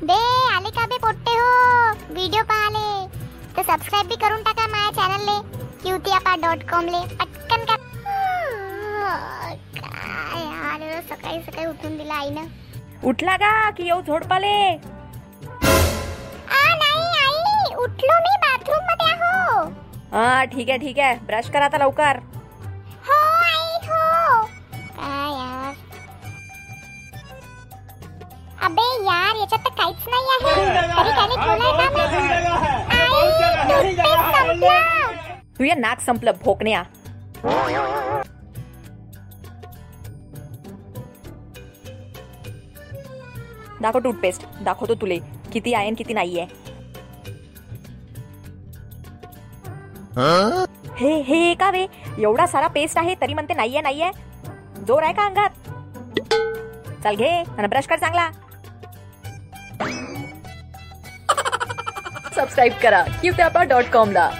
बे आले का बे पोट्टे हो। व्हिडिओ पाहाले तर सबस्क्राईब बी करून टाका माझ्या चॅनलले क्यूतियापा डॉट कॉम ले। पटकन का काय यार सकाळी सकाळी उठून दिला आईनं. उठला का? की येऊ झोडपाले आ नाही आई उठलो मी बाथरूम मध्ये आहो. हा ठीक आहे ठीक आहे. ब्रश करा आता लवकर. अबे यार याच्यात तर काहीच नाही आहे. तरी त्याने ठेवलाय का मी आई toothpaste संपला. तुझे नाक संपलं भोकण्या. दाखव टूथपेस्ट. दाखवतो तुले. किती आहे आणि किती नाहीये. हे हे का रे एवढा सारा पेस्ट आहे तरी म्हणते नाहीये नाहीये. जोर आहे का अंगात? चल घे. आणि ब्रश कर चांगला. सबस्क्राईब करा. क्यू डॉट कॉम ला